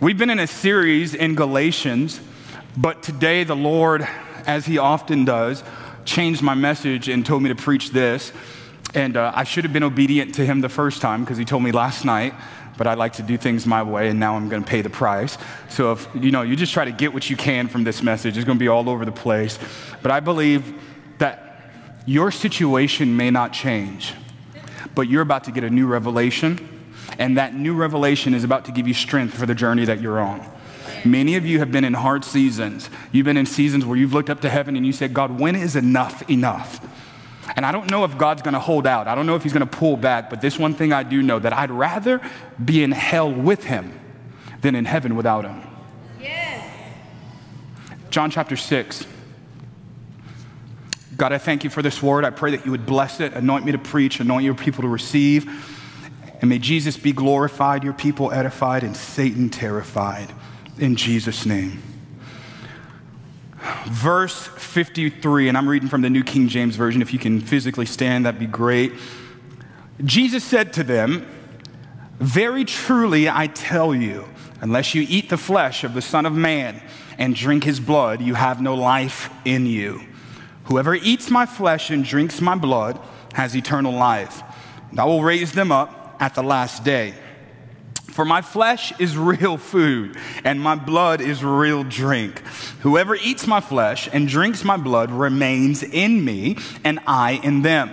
We've been in a series in Galatians, but today the Lord, as He often does, changed my message and told me to preach this. And uh, I should have been obedient to Him the first time because He told me last night, but I like to do things my way, and now I'm going to pay the price. So if you know, you just try to get what you can from this message, it's going to be all over the place. But I believe that your situation may not change, but you're about to get a new revelation and that new revelation is about to give you strength for the journey that you're on. Many of you have been in hard seasons. You've been in seasons where you've looked up to heaven and you said, God, when is enough enough? And I don't know if God's gonna hold out. I don't know if He's gonna pull back, but this one thing I do know that I'd rather be in hell with Him than in heaven without Him. Yes. John chapter 6. God, I thank you for this word. I pray that you would bless it, anoint me to preach, anoint your people to receive. And may Jesus be glorified, your people edified, and Satan terrified. In Jesus' name. Verse 53, and I'm reading from the New King James Version. If you can physically stand, that'd be great. Jesus said to them, Very truly I tell you, unless you eat the flesh of the Son of Man and drink his blood, you have no life in you. Whoever eats my flesh and drinks my blood has eternal life. And I will raise them up at the last day. For my flesh is real food, and my blood is real drink. Whoever eats my flesh and drinks my blood remains in me, and I in them.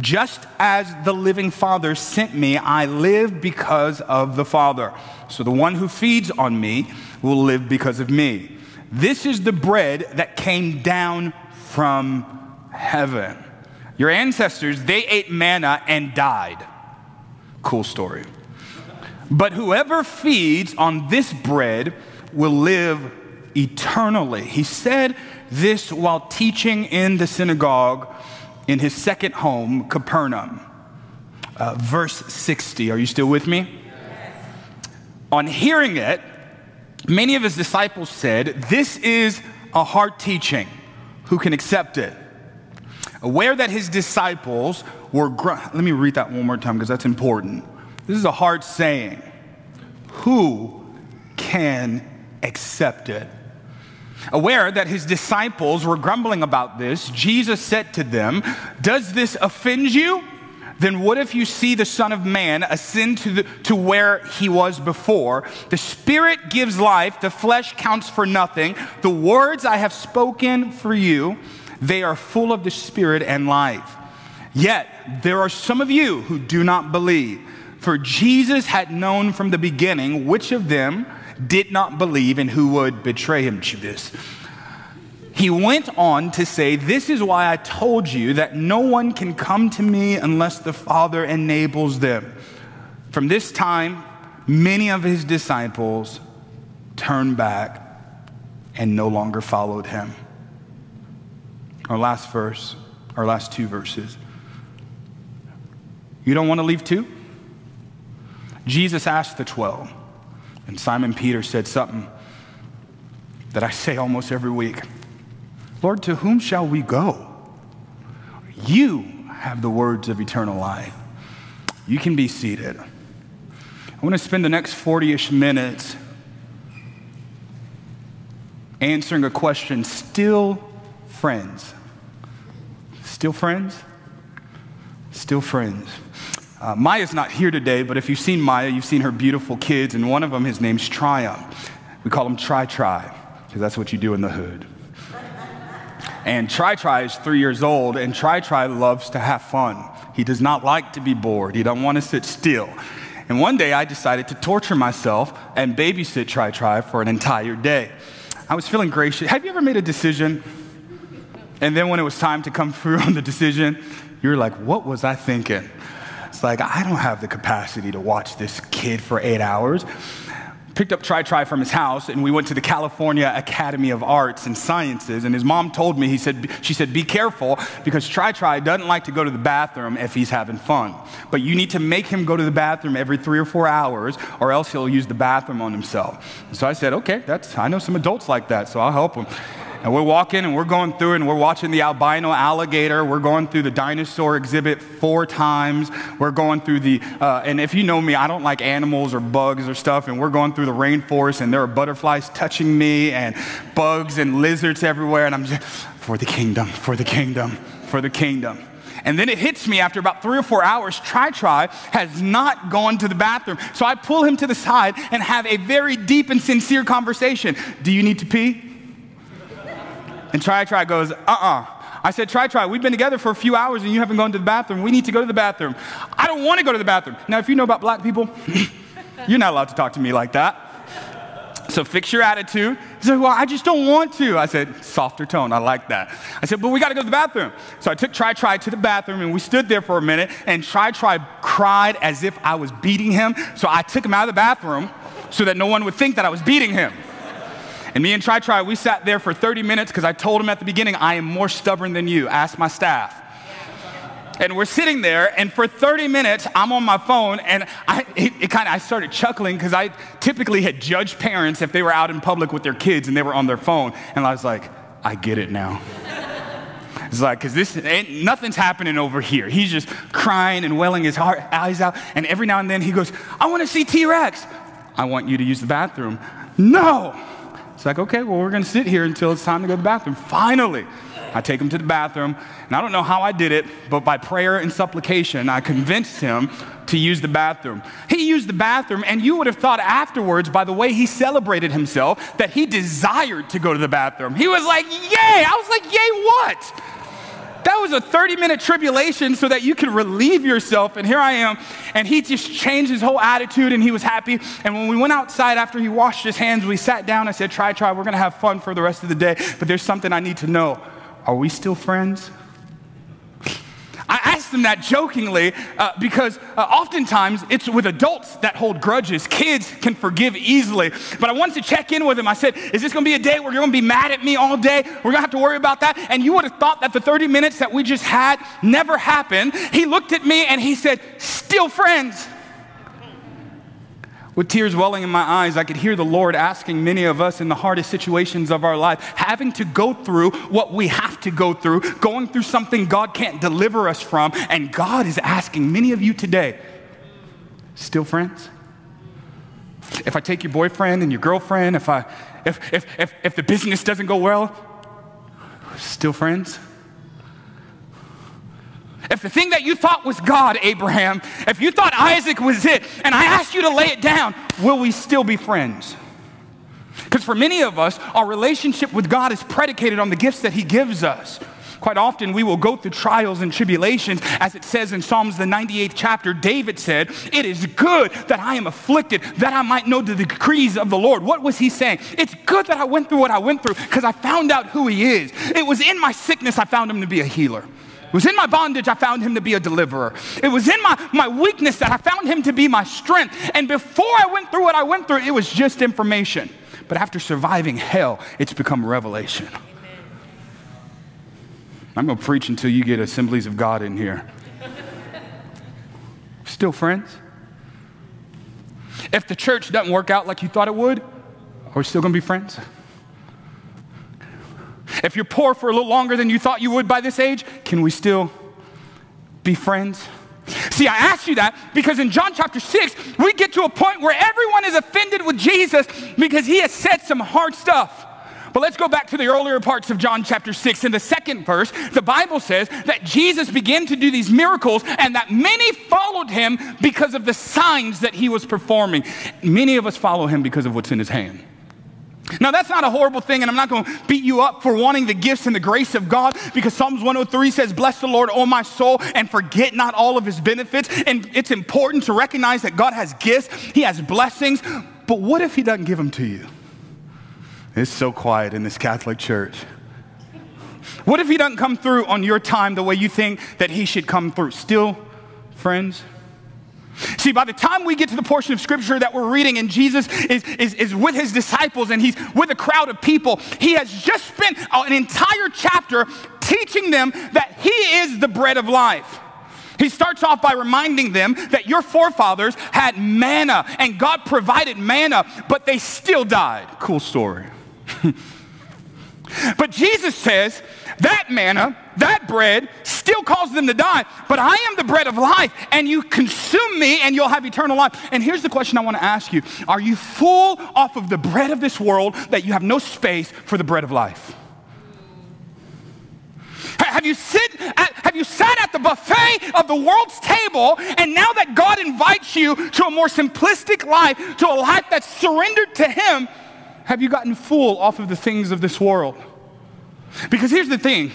Just as the living Father sent me, I live because of the Father. So the one who feeds on me will live because of me. This is the bread that came down from heaven. Your ancestors, they ate manna and died. Cool story. But whoever feeds on this bread will live eternally. He said this while teaching in the synagogue in his second home, Capernaum. Uh, verse 60. Are you still with me? On hearing it, many of his disciples said, This is a hard teaching. Who can accept it? Aware that his disciples were, let me read that one more time because that's important. This is a hard saying. Who can accept it? Aware that his disciples were grumbling about this, Jesus said to them, Does this offend you? Then what if you see the Son of Man ascend to, the, to where he was before? The Spirit gives life, the flesh counts for nothing. The words I have spoken for you, they are full of the Spirit and life. Yet there are some of you who do not believe. For Jesus had known from the beginning which of them did not believe and who would betray him. Judas. He went on to say, This is why I told you that no one can come to me unless the Father enables them. From this time, many of his disciples turned back and no longer followed him. Our last verse, our last two verses. You don't want to leave too? Jesus asked the 12, and Simon Peter said something that I say almost every week Lord, to whom shall we go? You have the words of eternal life. You can be seated. I want to spend the next 40 ish minutes answering a question still friends? Still friends? Still friends. Uh, Maya's not here today, but if you've seen Maya, you've seen her beautiful kids, and one of them, his name's Triumph. We call him Try Try, because that's what you do in the hood. And Try Try is three years old, and Try Try loves to have fun. He does not like to be bored. He doesn't want to sit still. And one day I decided to torture myself and babysit Try Try for an entire day. I was feeling gracious. Have you ever made a decision? And then when it was time to come through on the decision, you were like, what was I thinking? It's like, I don't have the capacity to watch this kid for eight hours. Picked up Try Try from his house, and we went to the California Academy of Arts and Sciences. And his mom told me, he said, she said, be careful because Try Try doesn't like to go to the bathroom if he's having fun. But you need to make him go to the bathroom every three or four hours, or else he'll use the bathroom on himself. so I said, okay, that's, I know some adults like that, so I'll help him. And we're walking and we're going through and we're watching the albino alligator. We're going through the dinosaur exhibit four times. We're going through the, uh, and if you know me, I don't like animals or bugs or stuff. And we're going through the rainforest and there are butterflies touching me and bugs and lizards everywhere. And I'm just, for the kingdom, for the kingdom, for the kingdom. And then it hits me after about three or four hours, Try Try has not gone to the bathroom. So I pull him to the side and have a very deep and sincere conversation. Do you need to pee? And Try Try goes, uh uh-uh. uh I said, Try Try, we've been together for a few hours and you haven't gone to the bathroom. We need to go to the bathroom. I don't want to go to the bathroom. Now, if you know about black people, you're not allowed to talk to me like that. So fix your attitude. He said, Well, I just don't want to. I said, Softer tone. I like that. I said, But we got to go to the bathroom. So I took Try Try to the bathroom and we stood there for a minute. And Try Try cried as if I was beating him. So I took him out of the bathroom so that no one would think that I was beating him. And me and Try Try, we sat there for 30 minutes because I told him at the beginning, I am more stubborn than you. Ask my staff. And we're sitting there, and for 30 minutes, I'm on my phone, and I, it, it kind of, I started chuckling because I typically had judged parents if they were out in public with their kids and they were on their phone. And I was like, I get it now. It's like, because this ain't, nothing's happening over here. He's just crying and welling his heart, eyes out. And every now and then he goes, I want to see T Rex. I want you to use the bathroom. No. Like, okay, well, we're going to sit here until it's time to go to the bathroom. Finally. I take him to the bathroom, and I don't know how I did it, but by prayer and supplication, I convinced him to use the bathroom. He used the bathroom, and you would have thought afterwards, by the way he celebrated himself, that he desired to go to the bathroom. He was like, Yay! I was like, Yay, what? That was a 30 minute tribulation so that you could relieve yourself. And here I am. And he just changed his whole attitude and he was happy. And when we went outside after he washed his hands, we sat down. I said, Try, try. We're going to have fun for the rest of the day. But there's something I need to know. Are we still friends? I asked them that jokingly uh, because uh, oftentimes it's with adults that hold grudges. Kids can forgive easily. But I wanted to check in with him. I said, Is this going to be a day where you're going to be mad at me all day? We're going to have to worry about that. And you would have thought that the 30 minutes that we just had never happened. He looked at me and he said, Still friends. With tears welling in my eyes, I could hear the Lord asking many of us in the hardest situations of our life, having to go through what we have to go through, going through something God can't deliver us from. And God is asking many of you today, still friends? If I take your boyfriend and your girlfriend, if, I, if, if, if, if the business doesn't go well, still friends? If the thing that you thought was God, Abraham, if you thought Isaac was it, and I asked you to lay it down, will we still be friends? Because for many of us, our relationship with God is predicated on the gifts that He gives us. Quite often, we will go through trials and tribulations. As it says in Psalms, the 98th chapter, David said, It is good that I am afflicted, that I might know the decrees of the Lord. What was he saying? It's good that I went through what I went through because I found out who He is. It was in my sickness I found Him to be a healer. It was in my bondage I found him to be a deliverer. It was in my, my weakness that I found him to be my strength. And before I went through what I went through, it was just information. But after surviving hell, it's become revelation. Amen. I'm going to preach until you get assemblies of God in here. Still friends? If the church doesn't work out like you thought it would, are we still going to be friends? If you're poor for a little longer than you thought you would by this age, can we still be friends? See, I asked you that because in John chapter 6, we get to a point where everyone is offended with Jesus because he has said some hard stuff. But let's go back to the earlier parts of John chapter 6. In the second verse, the Bible says that Jesus began to do these miracles and that many followed him because of the signs that he was performing. Many of us follow him because of what's in his hand. Now, that's not a horrible thing, and I'm not going to beat you up for wanting the gifts and the grace of God because Psalms 103 says, Bless the Lord, O my soul, and forget not all of his benefits. And it's important to recognize that God has gifts, He has blessings, but what if He doesn't give them to you? It's so quiet in this Catholic church. What if He doesn't come through on your time the way you think that He should come through? Still, friends? See, by the time we get to the portion of scripture that we're reading, and Jesus is, is, is with his disciples and he's with a crowd of people, he has just spent an entire chapter teaching them that he is the bread of life. He starts off by reminding them that your forefathers had manna and God provided manna, but they still died. Cool story. But Jesus says that manna, that bread, still causes them to die, but I am the bread of life, and you consume me and you'll have eternal life. And here's the question I want to ask you Are you full off of the bread of this world that you have no space for the bread of life? Have you, sit at, have you sat at the buffet of the world's table, and now that God invites you to a more simplistic life, to a life that's surrendered to Him, have you gotten full off of the things of this world? Because here's the thing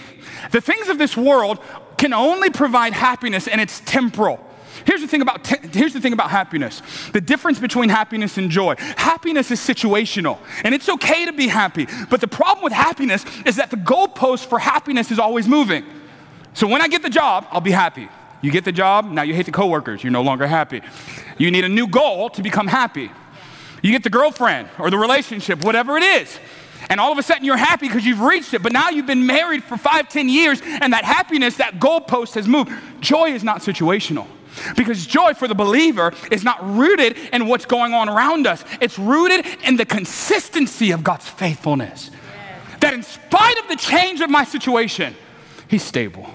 the things of this world can only provide happiness, and it's temporal. Here's the thing about here's the thing about happiness. The difference between happiness and joy. Happiness is situational, and it's okay to be happy. But the problem with happiness is that the goalpost for happiness is always moving. So when I get the job, I'll be happy. You get the job, now you hate the coworkers, you're no longer happy. You need a new goal to become happy. You get the girlfriend or the relationship, whatever it is. And all of a sudden you're happy because you've reached it. But now you've been married for five, ten years, and that happiness, that goalpost has moved. Joy is not situational. Because joy for the believer is not rooted in what's going on around us, it's rooted in the consistency of God's faithfulness. Yes. That in spite of the change of my situation, He's stable.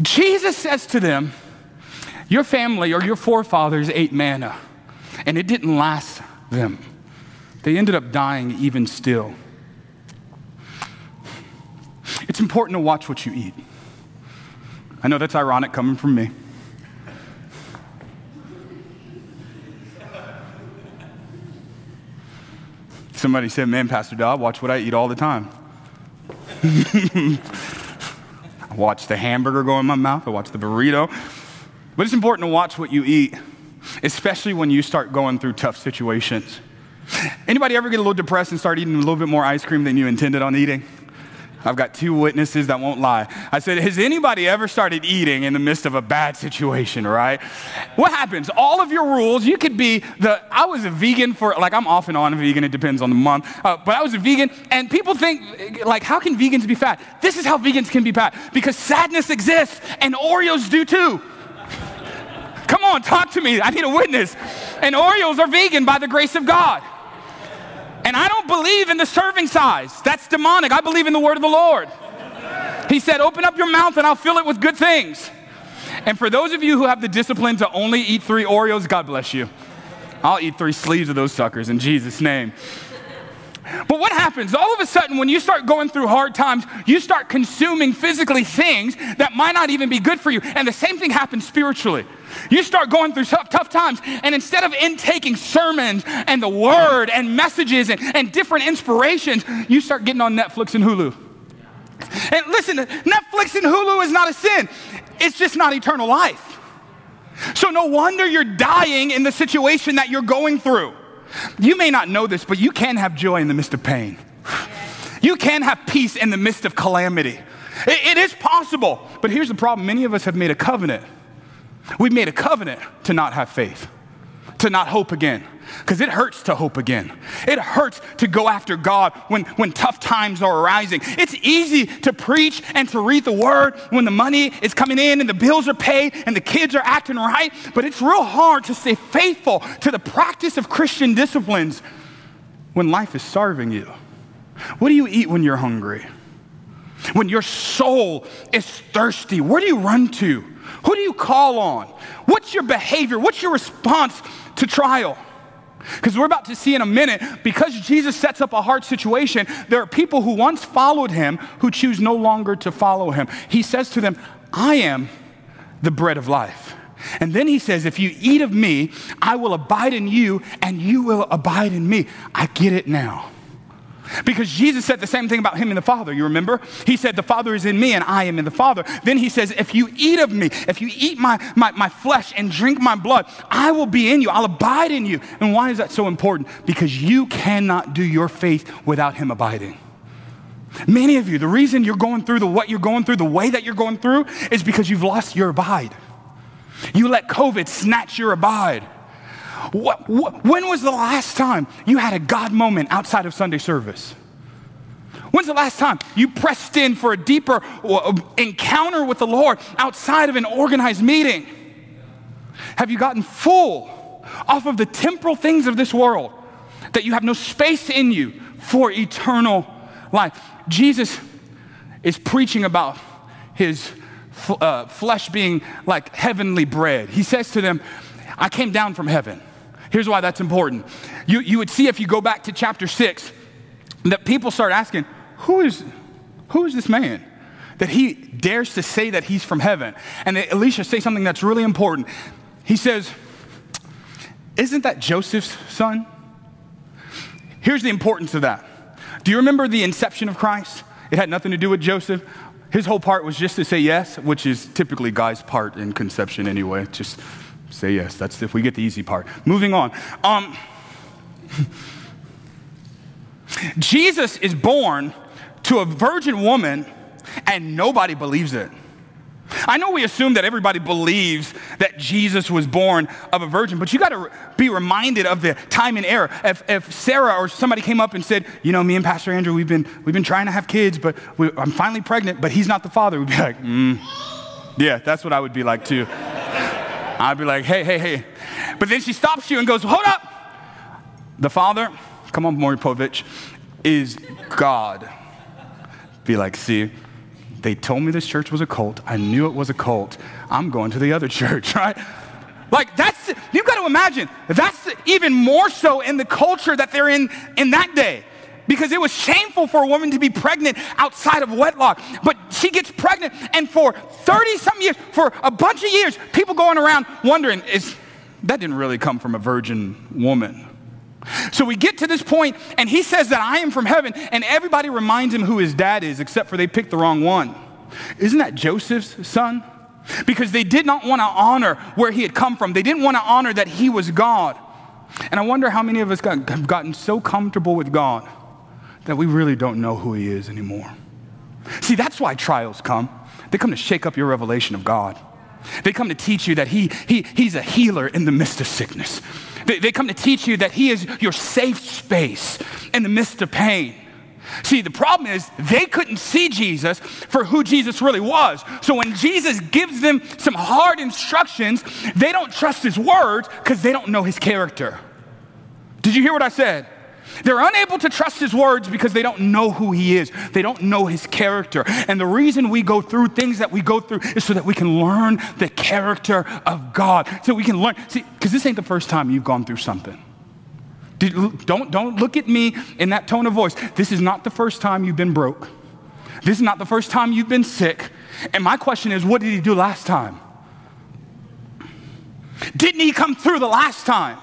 Jesus says to them, Your family or your forefathers ate manna, and it didn't last them. They ended up dying even still. It's important to watch what you eat. I know that's ironic coming from me. Somebody said, Man, Pastor Dodd, watch what I eat all the time. I watch the hamburger go in my mouth, I watch the burrito. But it's important to watch what you eat, especially when you start going through tough situations. Anybody ever get a little depressed and start eating a little bit more ice cream than you intended on eating? I've got two witnesses that won't lie. I said, Has anybody ever started eating in the midst of a bad situation, right? What happens? All of your rules, you could be the, I was a vegan for, like, I'm off and on a vegan, it depends on the month, uh, but I was a vegan, and people think, like, how can vegans be fat? This is how vegans can be fat because sadness exists, and Oreos do too. Come on, talk to me. I need a witness. And Oreos are vegan by the grace of God. And I don't believe in the serving size. That's demonic. I believe in the word of the Lord. He said, Open up your mouth and I'll fill it with good things. And for those of you who have the discipline to only eat three Oreos, God bless you. I'll eat three sleeves of those suckers in Jesus' name. But what happens? All of a sudden, when you start going through hard times, you start consuming physically things that might not even be good for you. And the same thing happens spiritually. You start going through tough, tough times, and instead of intaking sermons and the word and messages and, and different inspirations, you start getting on Netflix and Hulu. And listen, Netflix and Hulu is not a sin, it's just not eternal life. So, no wonder you're dying in the situation that you're going through. You may not know this, but you can have joy in the midst of pain. You can have peace in the midst of calamity. it, it is possible. But here's the problem many of us have made a covenant. We've made a covenant to not have faith, to not hope again. Because it hurts to hope again. It hurts to go after God when, when tough times are arising. It's easy to preach and to read the word when the money is coming in and the bills are paid and the kids are acting right, but it's real hard to stay faithful to the practice of Christian disciplines when life is starving you. What do you eat when you're hungry? When your soul is thirsty, where do you run to? Who do you call on? What's your behavior? What's your response to trial? Because we're about to see in a minute, because Jesus sets up a hard situation, there are people who once followed him who choose no longer to follow him. He says to them, I am the bread of life. And then he says, If you eat of me, I will abide in you, and you will abide in me. I get it now. Because Jesus said the same thing about him and the Father. You remember? He said, The Father is in me and I am in the Father. Then he says, If you eat of me, if you eat my, my, my flesh and drink my blood, I will be in you. I'll abide in you. And why is that so important? Because you cannot do your faith without him abiding. Many of you, the reason you're going through the what you're going through, the way that you're going through, is because you've lost your abide. You let COVID snatch your abide. What, when was the last time you had a God moment outside of Sunday service? When's the last time you pressed in for a deeper uh, encounter with the Lord outside of an organized meeting? Have you gotten full off of the temporal things of this world that you have no space in you for eternal life. Jesus is preaching about his uh, flesh being like heavenly bread. He says to them, I came down from heaven. Here's why that's important. You, you would see if you go back to chapter six that people start asking, Who is, who is this man? That he dares to say that he's from heaven. And Elisha say something that's really important. He says, Isn't that Joseph's son? Here's the importance of that. Do you remember the inception of Christ? It had nothing to do with Joseph. His whole part was just to say yes, which is typically Guy's part in conception anyway. Just say yes. That's if we get the easy part. Moving on. Um, Jesus is born to a virgin woman, and nobody believes it. I know we assume that everybody believes that Jesus was born of a virgin, but you got to be reminded of the time and era. If, if, Sarah or somebody came up and said, You know, me and Pastor Andrew, we've been, we've been trying to have kids, but we, I'm finally pregnant, but he's not the father, we'd be like, mm. Yeah, that's what I would be like too. I'd be like, Hey, hey, hey. But then she stops you and goes, Hold up. The father, come on, Maury Povich, is God. Be like, See, they told me this church was a cult. I knew it was a cult. I'm going to the other church, right? Like that's you've got to imagine that's even more so in the culture that they're in in that day. Because it was shameful for a woman to be pregnant outside of wedlock. But she gets pregnant, and for 30 some years, for a bunch of years, people going around wondering, is that didn't really come from a virgin woman. So we get to this point, and he says that I am from heaven, and everybody reminds him who his dad is, except for they picked the wrong one. Isn't that Joseph's son? Because they did not want to honor where he had come from, they didn't want to honor that he was God. And I wonder how many of us got, have gotten so comfortable with God that we really don't know who he is anymore. See, that's why trials come. They come to shake up your revelation of God. They come to teach you that he, he, He's a healer in the midst of sickness. They, they come to teach you that He is your safe space in the midst of pain. See, the problem is they couldn't see Jesus for who Jesus really was. So when Jesus gives them some hard instructions, they don't trust his words because they don't know his character. Did you hear what I said? They're unable to trust his words because they don't know who he is. They don't know his character. And the reason we go through things that we go through is so that we can learn the character of God. So we can learn. See, because this ain't the first time you've gone through something. Don't, don't look at me in that tone of voice. This is not the first time you've been broke. This is not the first time you've been sick. And my question is, what did he do last time? Didn't he come through the last time?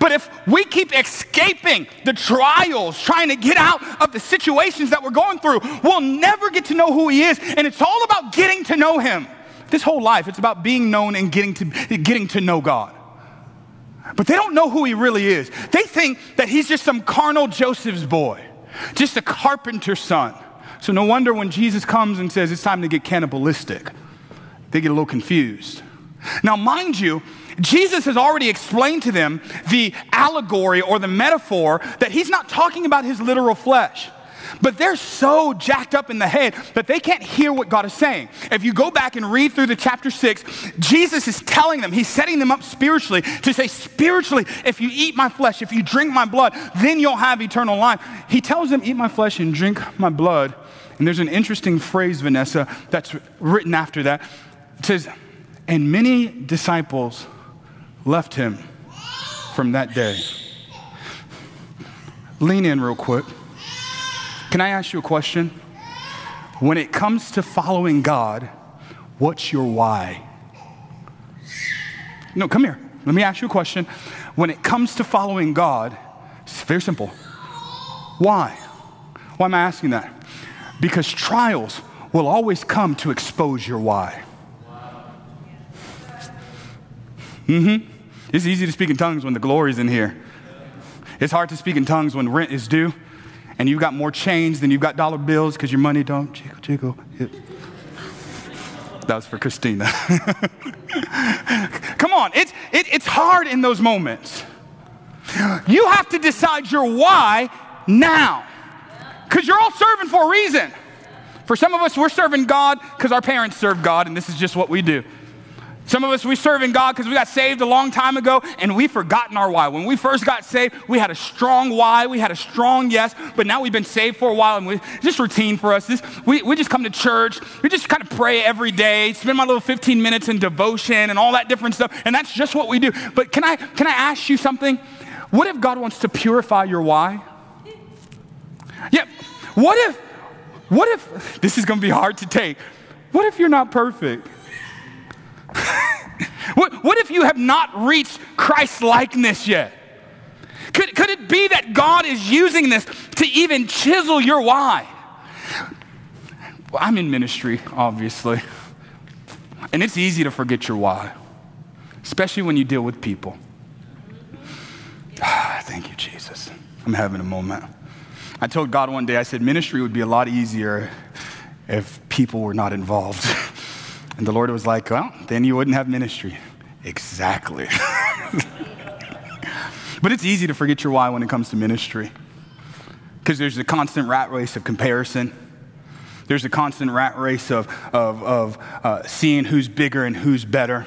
But if we keep escaping the trials, trying to get out of the situations that we're going through, we'll never get to know who He is. And it's all about getting to know Him. This whole life, it's about being known and getting to, getting to know God. But they don't know who He really is. They think that He's just some carnal Joseph's boy, just a carpenter's son. So no wonder when Jesus comes and says it's time to get cannibalistic, they get a little confused. Now, mind you, Jesus has already explained to them the allegory or the metaphor that he's not talking about his literal flesh. But they're so jacked up in the head that they can't hear what God is saying. If you go back and read through the chapter six, Jesus is telling them, he's setting them up spiritually to say, spiritually, if you eat my flesh, if you drink my blood, then you'll have eternal life. He tells them, eat my flesh and drink my blood. And there's an interesting phrase, Vanessa, that's written after that. It says, and many disciples left him from that day. Lean in real quick. Can I ask you a question? When it comes to following God, what's your why? No, come here. Let me ask you a question. When it comes to following God, it's very simple. Why? Why am I asking that? Because trials will always come to expose your why. Mm hmm. It's easy to speak in tongues when the glory's in here. It's hard to speak in tongues when rent is due and you've got more change than you've got dollar bills because your money don't jiggle, jiggle. That was for Christina. Come on, it's, it, it's hard in those moments. You have to decide your why now because you're all serving for a reason. For some of us, we're serving God because our parents served God and this is just what we do. Some of us, we serve in God because we got saved a long time ago and we've forgotten our why. When we first got saved, we had a strong why, we had a strong yes, but now we've been saved for a while and we, it's just routine for us. This, we, we just come to church, we just kind of pray every day, spend my little 15 minutes in devotion and all that different stuff, and that's just what we do. But can I, can I ask you something? What if God wants to purify your why? Yeah, what if, what if, this is gonna be hard to take, what if you're not perfect? what, what if you have not reached Christ likeness yet? Could, could it be that God is using this to even chisel your why? Well, I'm in ministry, obviously, and it's easy to forget your why, especially when you deal with people. Thank you, Jesus. I'm having a moment. I told God one day, I said, ministry would be a lot easier if people were not involved. And the Lord was like, well, then you wouldn't have ministry. Exactly. but it's easy to forget your why when it comes to ministry because there's a constant rat race of comparison. There's a constant rat race of, of, of uh, seeing who's bigger and who's better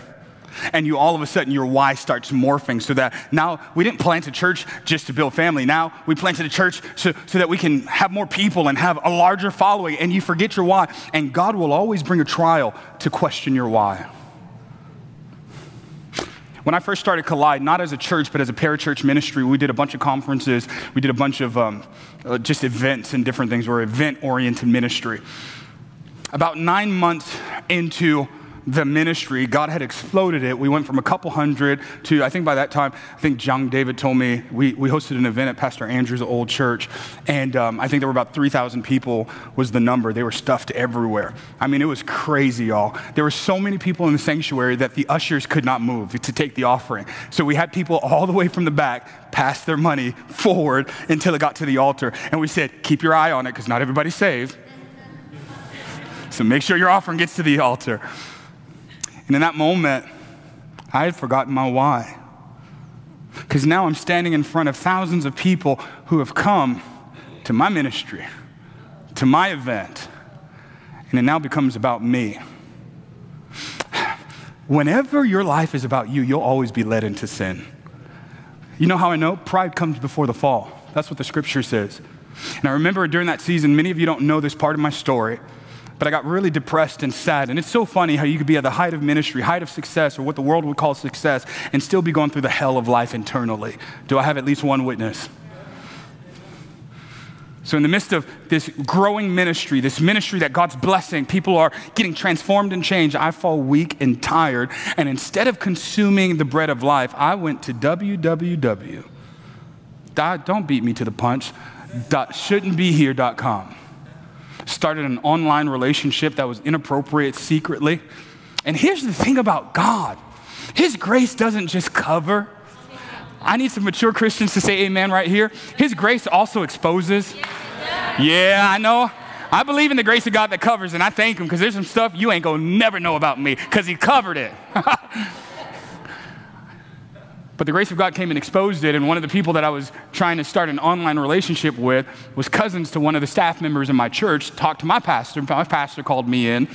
and you all of a sudden your why starts morphing so that now we didn't plant a church just to build family. Now we planted a church so, so that we can have more people and have a larger following, and you forget your why. And God will always bring a trial to question your why. When I first started Collide, not as a church, but as a parachurch ministry, we did a bunch of conferences. We did a bunch of um, uh, just events and different things. We're event oriented ministry. About nine months into the ministry. God had exploded it. We went from a couple hundred to, I think by that time, I think John David told me, we, we hosted an event at Pastor Andrew's old church, and um, I think there were about 3,000 people was the number. They were stuffed everywhere. I mean, it was crazy, y'all. There were so many people in the sanctuary that the ushers could not move to take the offering. So we had people all the way from the back pass their money forward until it got to the altar. And we said, keep your eye on it because not everybody's saved. So make sure your offering gets to the altar. And in that moment, I had forgotten my why. Because now I'm standing in front of thousands of people who have come to my ministry, to my event, and it now becomes about me. Whenever your life is about you, you'll always be led into sin. You know how I know? Pride comes before the fall. That's what the scripture says. And I remember during that season, many of you don't know this part of my story but I got really depressed and sad. And it's so funny how you could be at the height of ministry, height of success, or what the world would call success, and still be going through the hell of life internally. Do I have at least one witness? So, in the midst of this growing ministry, this ministry that God's blessing, people are getting transformed and changed. I fall weak and tired. And instead of consuming the bread of life, I went to www. Don't beat me to the punch. Shouldn'tbehere.com started an online relationship that was inappropriate secretly. And here's the thing about God His grace doesn't just cover. I need some mature Christians to say amen right here. His grace also exposes. Yeah, I know. I believe in the grace of God that covers, and I thank Him because there's some stuff you ain't gonna never know about me because He covered it. But the grace of God came and exposed it. And one of the people that I was trying to start an online relationship with was cousins to one of the staff members in my church, talked to my pastor. My pastor called me in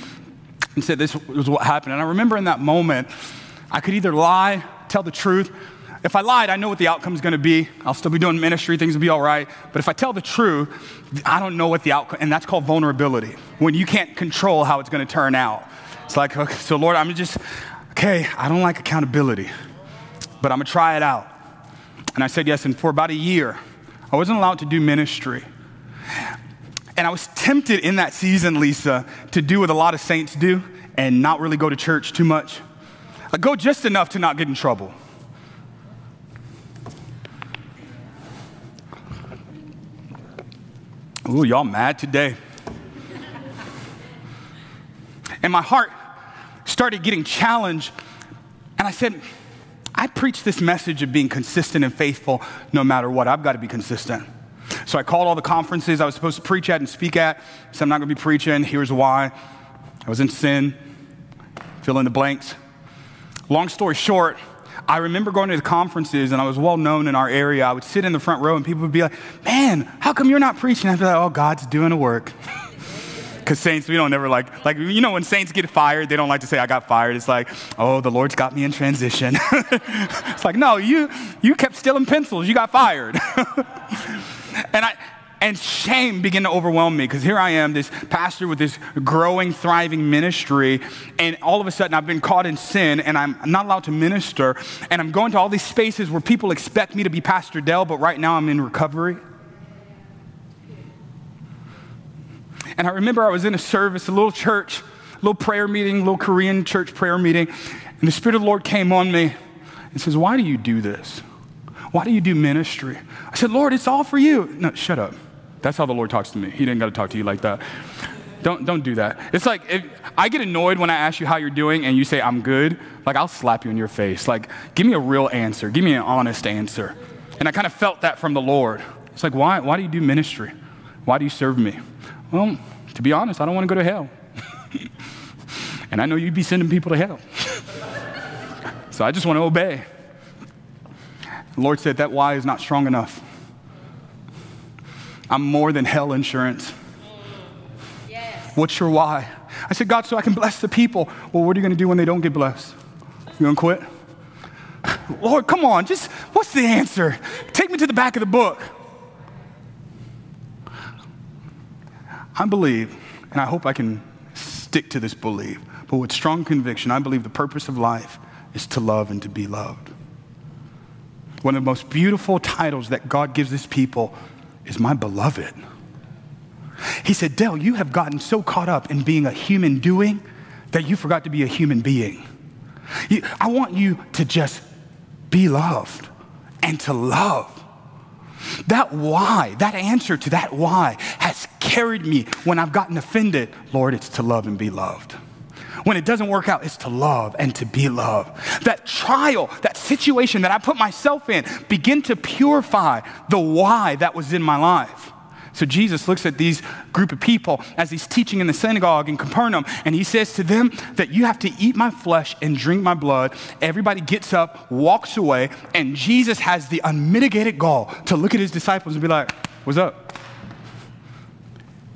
and said this was what happened. And I remember in that moment, I could either lie, tell the truth. If I lied, I know what the outcome is going to be. I'll still be doing ministry, things will be all right. But if I tell the truth, I don't know what the outcome, and that's called vulnerability. When you can't control how it's going to turn out. It's like, okay, so Lord, I'm just, okay, I don't like accountability but I'm gonna try it out. And I said yes, and for about a year, I wasn't allowed to do ministry. And I was tempted in that season, Lisa, to do what a lot of saints do and not really go to church too much. I go just enough to not get in trouble. Ooh, y'all mad today. and my heart started getting challenged. And I said, I preach this message of being consistent and faithful no matter what. I've got to be consistent. So I called all the conferences I was supposed to preach at and speak at. So I'm not going to be preaching. Here's why. I was in sin. Fill in the blanks. Long story short, I remember going to the conferences and I was well known in our area. I would sit in the front row and people would be like, Man, how come you're not preaching? I'd be like, Oh, God's doing a work. Because saints, we don't ever like, like, you know, when saints get fired, they don't like to say, I got fired. It's like, oh, the Lord's got me in transition. it's like, no, you, you kept stealing pencils. You got fired. and I, and shame began to overwhelm me because here I am, this pastor with this growing, thriving ministry, and all of a sudden I've been caught in sin and I'm not allowed to minister. And I'm going to all these spaces where people expect me to be Pastor Dell, but right now I'm in recovery. And I remember I was in a service, a little church, a little prayer meeting, little Korean church prayer meeting, and the Spirit of the Lord came on me and says, Why do you do this? Why do you do ministry? I said, Lord, it's all for you. No, shut up. That's how the Lord talks to me. He didn't got to talk to you like that. Don't, don't do that. It's like if I get annoyed when I ask you how you're doing and you say, I'm good, like I'll slap you in your face. Like, give me a real answer. Give me an honest answer. And I kind of felt that from the Lord. It's like, why, why do you do ministry? Why do you serve me? Well, to be honest, I don't want to go to hell. and I know you'd be sending people to hell. so I just want to obey. The Lord said, That why is not strong enough. I'm more than hell insurance. Yes. What's your why? I said, God, so I can bless the people. Well, what are you going to do when they don't get blessed? You going to quit? Lord, come on, just what's the answer? Take me to the back of the book. I believe, and I hope I can stick to this belief, but with strong conviction, I believe the purpose of life is to love and to be loved. One of the most beautiful titles that God gives his people is my beloved. He said, Dell, you have gotten so caught up in being a human doing that you forgot to be a human being. I want you to just be loved and to love. That why, that answer to that why has carried me when I've gotten offended. Lord, it's to love and be loved. When it doesn't work out, it's to love and to be loved. That trial, that situation that I put myself in, begin to purify the why that was in my life. So Jesus looks at these group of people as he's teaching in the synagogue in Capernaum, and he says to them that you have to eat my flesh and drink my blood. Everybody gets up, walks away, and Jesus has the unmitigated gall to look at his disciples and be like, What's up?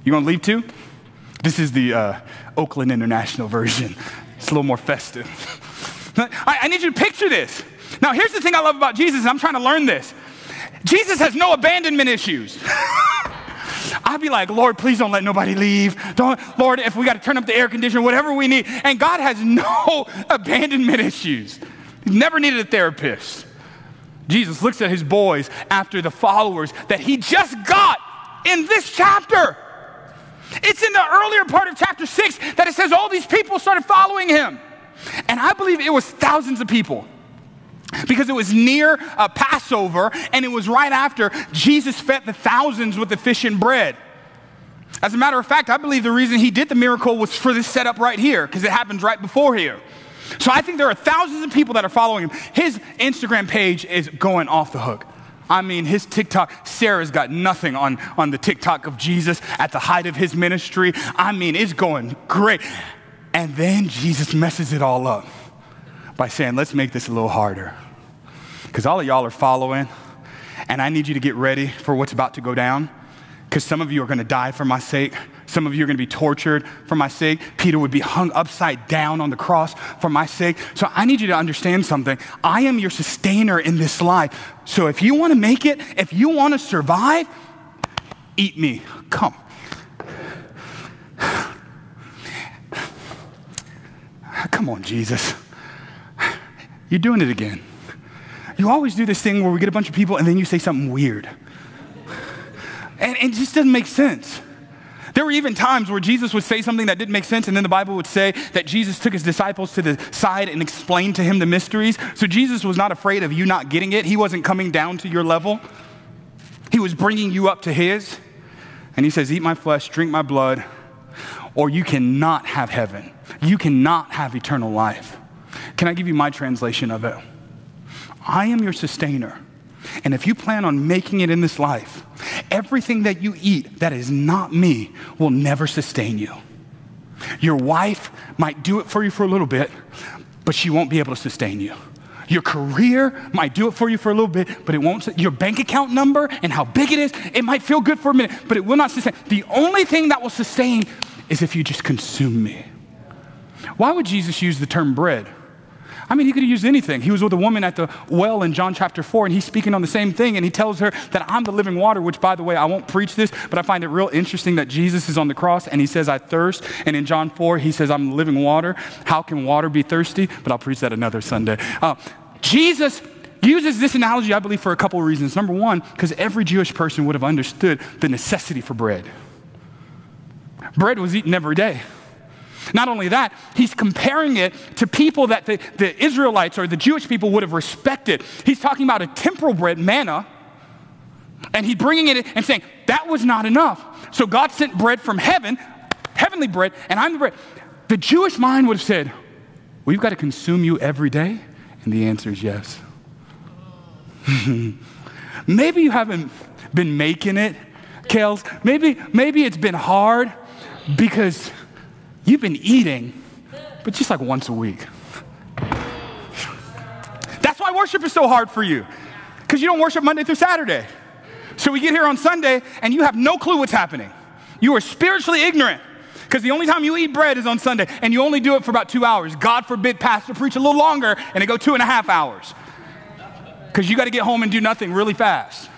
You gonna leave too? This is the uh, Oakland International version. It's a little more festive. I, I need you to picture this. Now, here's the thing I love about Jesus, and I'm trying to learn this. Jesus has no abandonment issues. I'd be like, Lord, please don't let nobody leave. Don't, Lord, if we got to turn up the air conditioner, whatever we need. And God has no abandonment issues. He's never needed a therapist. Jesus looks at his boys after the followers that he just got in this chapter. It's in the earlier part of chapter six that it says all these people started following him. And I believe it was thousands of people because it was near a Passover and it was right after Jesus fed the thousands with the fish and bread. As a matter of fact, I believe the reason he did the miracle was for this setup right here because it happens right before here. So I think there are thousands of people that are following him. His Instagram page is going off the hook. I mean, his TikTok, Sarah's got nothing on, on the TikTok of Jesus at the height of his ministry. I mean, it's going great. And then Jesus messes it all up by saying, let's make this a little harder. Because all of y'all are following, and I need you to get ready for what's about to go down. Because some of you are going to die for my sake. Some of you are going to be tortured for my sake. Peter would be hung upside down on the cross for my sake. So I need you to understand something. I am your sustainer in this life. So if you want to make it, if you want to survive, eat me. Come. Come on, Jesus. You're doing it again. You always do this thing where we get a bunch of people and then you say something weird. And it just doesn't make sense. There were even times where Jesus would say something that didn't make sense, and then the Bible would say that Jesus took his disciples to the side and explained to him the mysteries. So Jesus was not afraid of you not getting it. He wasn't coming down to your level, he was bringing you up to his. And he says, Eat my flesh, drink my blood, or you cannot have heaven. You cannot have eternal life. Can I give you my translation of it? I am your sustainer. And if you plan on making it in this life, everything that you eat that is not me will never sustain you. Your wife might do it for you for a little bit, but she won't be able to sustain you. Your career might do it for you for a little bit, but it won't. Your bank account number and how big it is, it might feel good for a minute, but it will not sustain. The only thing that will sustain is if you just consume me. Why would Jesus use the term bread? I mean, he could have used anything. He was with a woman at the well in John chapter 4, and he's speaking on the same thing, and he tells her that I'm the living water, which, by the way, I won't preach this, but I find it real interesting that Jesus is on the cross and he says, I thirst. And in John 4, he says, I'm the living water. How can water be thirsty? But I'll preach that another Sunday. Uh, Jesus uses this analogy, I believe, for a couple of reasons. Number one, because every Jewish person would have understood the necessity for bread. Bread was eaten every day. Not only that, he's comparing it to people that the, the Israelites or the Jewish people would have respected. He's talking about a temporal bread, manna, and he's bringing it and saying, that was not enough. So God sent bread from heaven, heavenly bread, and I'm the bread. The Jewish mind would have said, We've got to consume you every day? And the answer is yes. maybe you haven't been making it, Kales. Maybe, maybe it's been hard because You've been eating, but just like once a week. That's why worship is so hard for you, because you don't worship Monday through Saturday. So we get here on Sunday and you have no clue what's happening. You are spiritually ignorant. Because the only time you eat bread is on Sunday, and you only do it for about two hours. God forbid, pastor preach a little longer, and it go two and a half hours. Because you got to get home and do nothing really fast.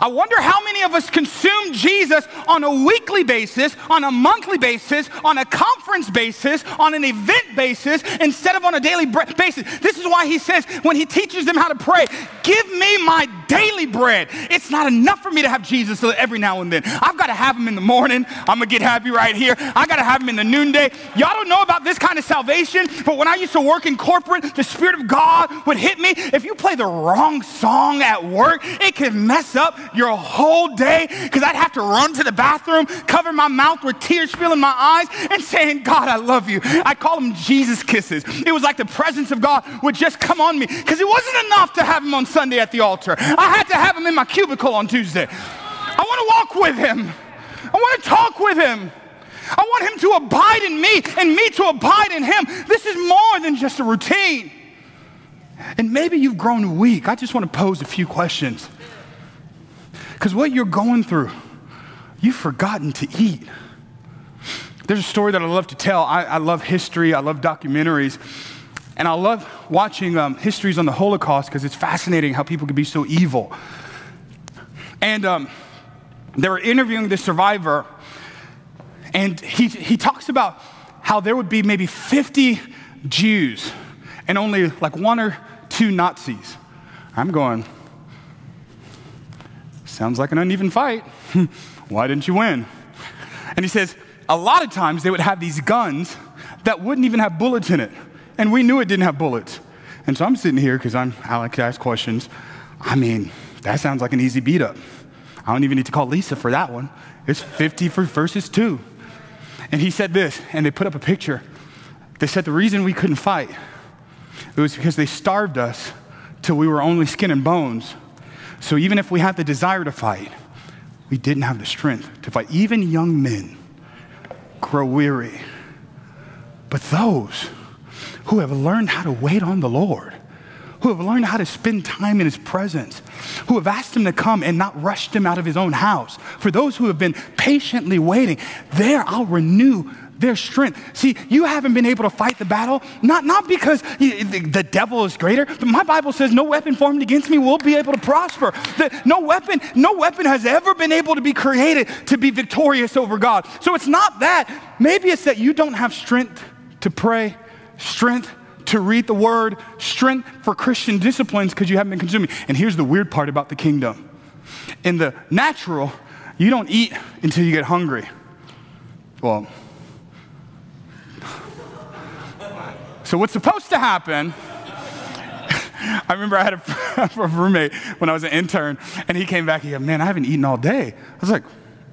I wonder how many of us consume Jesus on a weekly basis, on a monthly basis, on a conference basis, on an event basis, instead of on a daily basis. This is why he says when he teaches them how to pray, give me my daily bread. It's not enough for me to have Jesus every now and then. I've got to have him in the morning. I'm going to get happy right here. I got to have him in the noonday. Y'all don't know about this kind of salvation, but when I used to work in corporate, the Spirit of God would hit me. If you play the wrong song at work, it could mess up your whole day because I'd have to run to the bathroom, cover my mouth with tears filling my eyes, and saying, God, I love you. I call them Jesus kisses. It was like the presence of God would just come on me because it wasn't enough to have him on Sunday at the altar. I had to have him in my cubicle on Tuesday. I want to walk with him. I want to talk with him. I want him to abide in me and me to abide in him. This is more than just a routine. And maybe you've grown weak. I just want to pose a few questions. Because what you're going through, you've forgotten to eat. There's a story that I love to tell. I, I love history, I love documentaries, and I love watching um, histories on the Holocaust because it's fascinating how people can be so evil. And um, they were interviewing the survivor, and he, he talks about how there would be maybe 50 Jews and only like one or two Nazis. I'm going, Sounds like an uneven fight. Why didn't you win? And he says, a lot of times they would have these guns that wouldn't even have bullets in it. And we knew it didn't have bullets. And so I'm sitting here because I'm I like to ask questions. I mean, that sounds like an easy beat up. I don't even need to call Lisa for that one. It's 50 for versus 2. And he said this, and they put up a picture. They said the reason we couldn't fight it was because they starved us till we were only skin and bones so even if we had the desire to fight, we didn't have the strength to fight. Even young men grow weary. But those who have learned how to wait on the Lord, who have learned how to spend time in His presence, who have asked Him to come and not rushed Him out of His own house, for those who have been patiently waiting, there I'll renew their strength. See, you haven't been able to fight the battle, not, not because the devil is greater, my Bible says no weapon formed against me will be able to prosper. The, no weapon, no weapon has ever been able to be created to be victorious over God. So it's not that. Maybe it's that you don't have strength to pray, strength to read the word, strength for Christian disciplines because you haven't been consuming. And here's the weird part about the kingdom. In the natural, you don't eat until you get hungry. Well, So, what's supposed to happen? I remember I had a, a, roommate when I was an intern, and he came back. He goes, Man, I haven't eaten all day. I was like,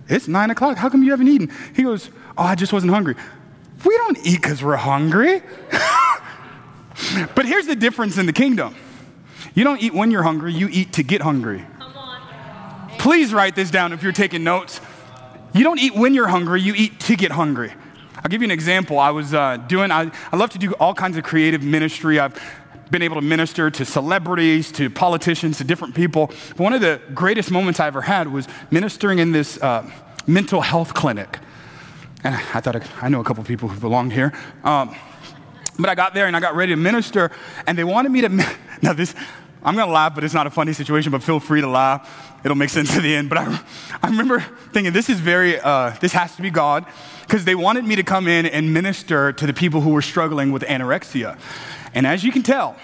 It's nine o'clock. How come you haven't eaten? He goes, Oh, I just wasn't hungry. We don't eat because we're hungry. but here's the difference in the kingdom you don't eat when you're hungry, you eat to get hungry. Please write this down if you're taking notes. You don't eat when you're hungry, you eat to get hungry. I'll give you an example. I was uh, doing, I, I love to do all kinds of creative ministry. I've been able to minister to celebrities, to politicians, to different people. But one of the greatest moments I ever had was ministering in this uh, mental health clinic. And I thought I know a couple people who belonged here. Um, but I got there and I got ready to minister, and they wanted me to. Now, this, I'm gonna laugh, but it's not a funny situation, but feel free to laugh. It'll make sense at the end. But I, I remember thinking, this is very, uh, this has to be God, because they wanted me to come in and minister to the people who were struggling with anorexia. And as you can tell,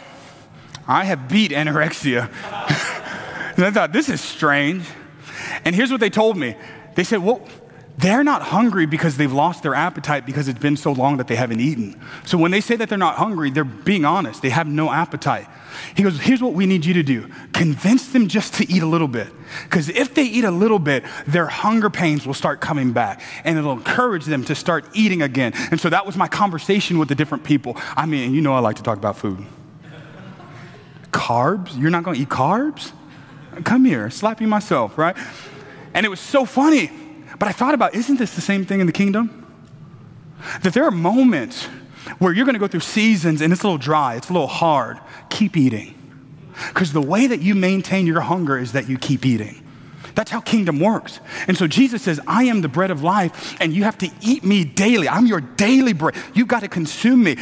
I have beat anorexia. and I thought, this is strange. And here's what they told me they said, well, they're not hungry because they've lost their appetite because it's been so long that they haven't eaten. So when they say that they're not hungry, they're being honest. They have no appetite. He goes, Here's what we need you to do convince them just to eat a little bit. Because if they eat a little bit, their hunger pains will start coming back and it'll encourage them to start eating again. And so that was my conversation with the different people. I mean, you know, I like to talk about food. carbs? You're not going to eat carbs? Come here, slap you myself, right? And it was so funny but I thought about, isn't this the same thing in the kingdom? That there are moments where you're going to go through seasons and it's a little dry, it's a little hard. Keep eating. Because the way that you maintain your hunger is that you keep eating. That's how kingdom works. And so Jesus says, I am the bread of life, and you have to eat me daily. I'm your daily bread. You've got to consume me.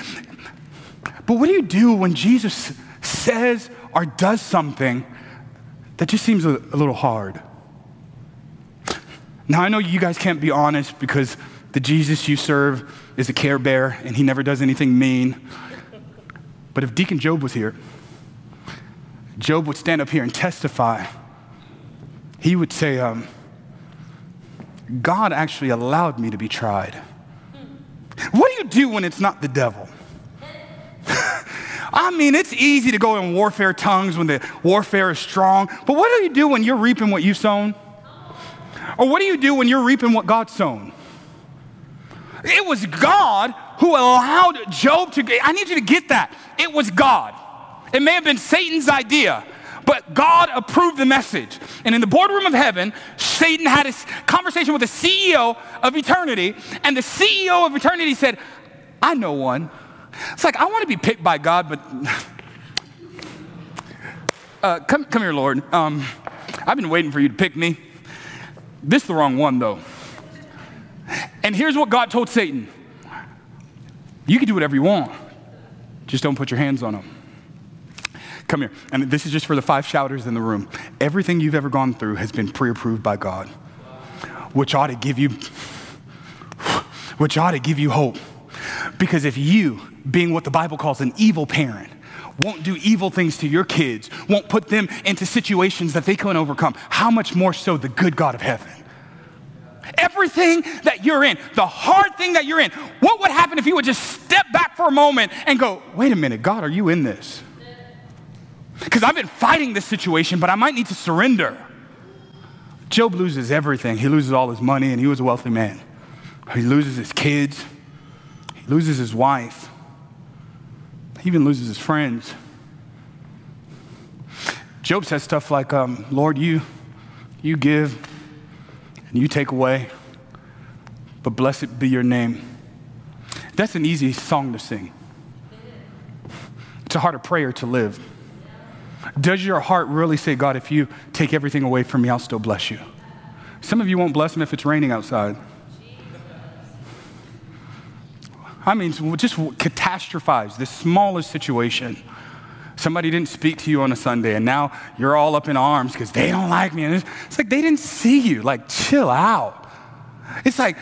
But what do you do when Jesus says or does something that just seems a, little hard? Now, I know you guys can't be honest because the Jesus you serve is a care bear and he never does anything mean. But if Deacon Job was here, Job would stand up here and testify. He would say, um, God actually allowed me to be tried. What do you do when it's not the devil? I mean, it's easy to go in warfare tongues when the warfare is strong, but what do you do when you're reaping what you've sown? Or what do you do when you're reaping what God's sown? It was God who allowed Job to I need you to get that. It was God. It may have been Satan's idea, but God approved the message. And in the boardroom of heaven, Satan had a conversation with the CEO of eternity, and the CEO of eternity said, I know one. It's like, I want to be picked by God, but uh, come, come here, Lord. Um, I've been waiting for you to pick me. This is the wrong one, though. And here's what God told Satan You can do whatever you want, just don't put your hands on them. Come here. And this is just for the five shouters in the room. Everything you've ever gone through has been pre approved by God, which ought to give you. Which ought to give you hope. Because if you, being what the Bible calls an evil parent, won't do evil things to your kids, won't put them into situations that they can't overcome, how much more so the good God of heaven? Everything that you're in, the hard thing that you're in, what would happen if you would just step back for a moment and go, wait a minute, God, are you in this? Because I've been fighting this situation, but I might need to surrender. Job loses everything. He loses all his money, and he was a wealthy man. He loses his kids, he loses his wife. He even loses his friends. Job says stuff like, um, Lord, you, you give and you take away, but blessed be your name. That's an easy song to sing. It's a harder prayer to live. Does your heart really say, God, if you take everything away from me, I'll still bless you? Some of you won't bless him if it's raining outside. I mean, just catastrophize the smallest situation. Somebody didn't speak to you on a Sunday, and now you're all up in arms because they don't like me. And it's, it's like they didn't see you. Like, chill out. It's like,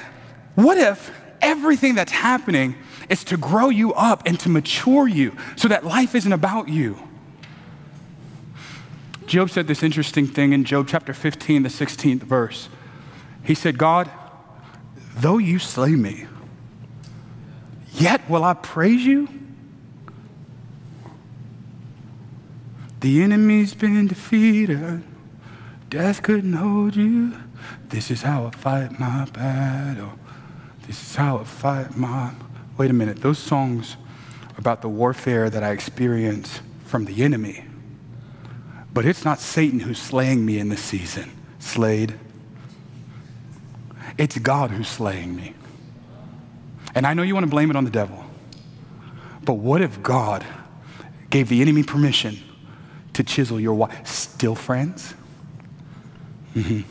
what if everything that's happening is to grow you up and to mature you so that life isn't about you? Job said this interesting thing in Job chapter 15, the 16th verse. He said, God, though you slay me, Yet will I praise you? The enemy's been defeated. Death couldn't hold you. This is how I fight my battle. This is how I fight my. Wait a minute. Those songs about the warfare that I experience from the enemy. But it's not Satan who's slaying me in this season. Slayed. It's God who's slaying me. And I know you want to blame it on the devil. But what if God gave the enemy permission to chisel your wife. Still friends? Mm-hmm.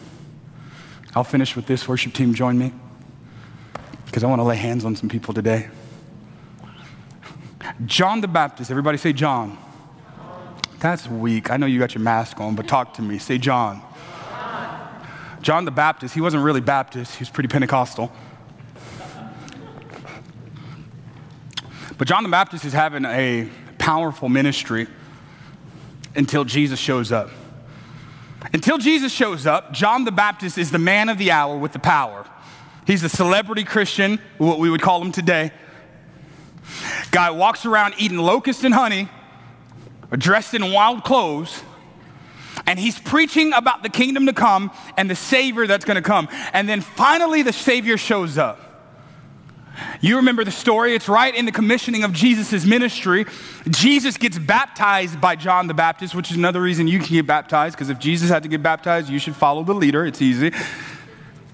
I'll finish with this. Worship team, join me. Because I want to lay hands on some people today. John the Baptist, everybody say John. That's weak. I know you got your mask on, but talk to me. Say John. John the Baptist, he wasn't really Baptist, he was pretty Pentecostal. But John the Baptist is having a powerful ministry until Jesus shows up. Until Jesus shows up, John the Baptist is the man of the hour with the power. He's a celebrity Christian, what we would call him today. Guy walks around eating locusts and honey, dressed in wild clothes, and he's preaching about the kingdom to come and the Savior that's gonna come. And then finally, the Savior shows up. You remember the story, it's right in the commissioning of Jesus' ministry. Jesus gets baptized by John the Baptist, which is another reason you can get baptized, because if Jesus had to get baptized, you should follow the leader. It's easy.